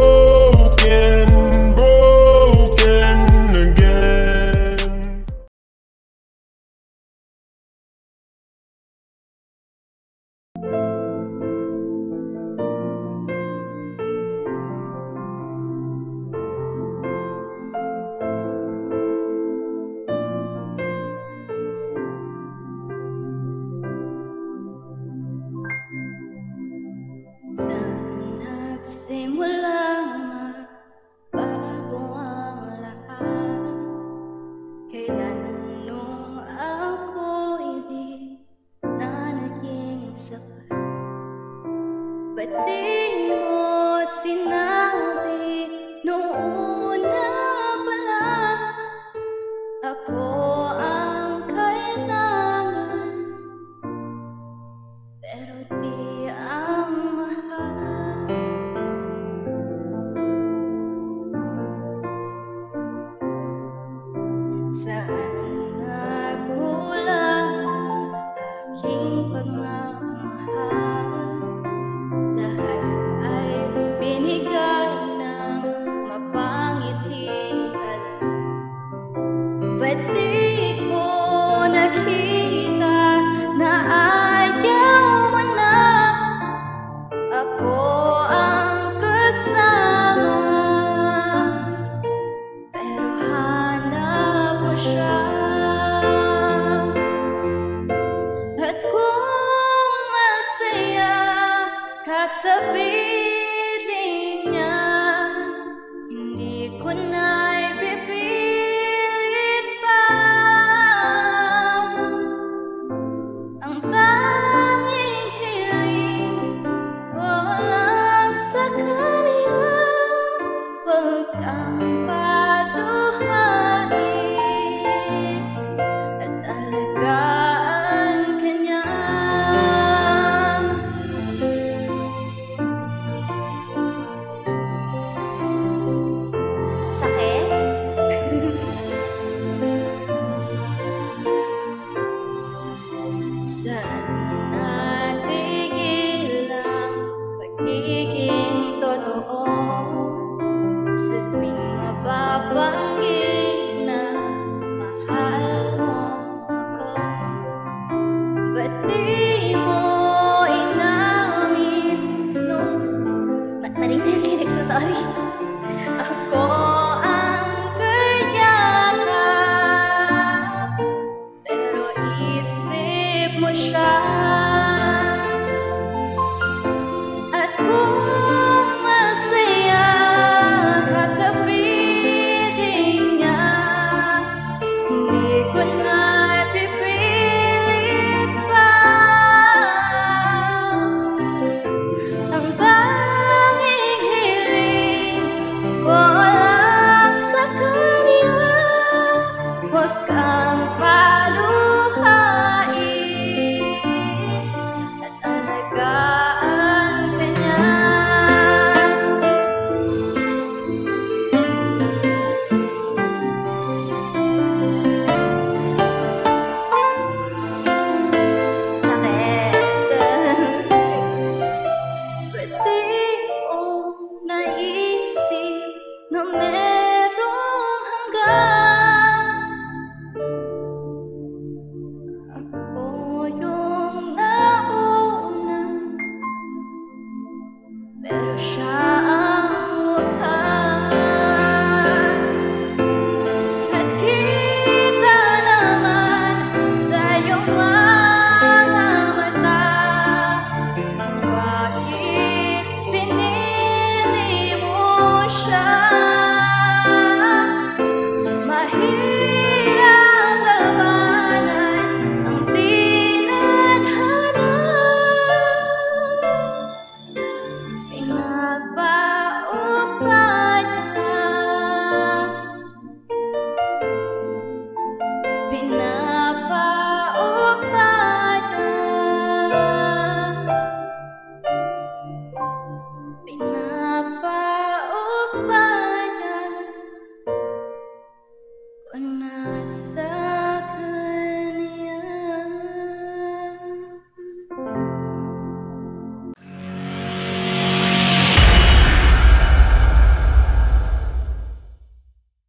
broken Ba't di mo totoo promesa. Niya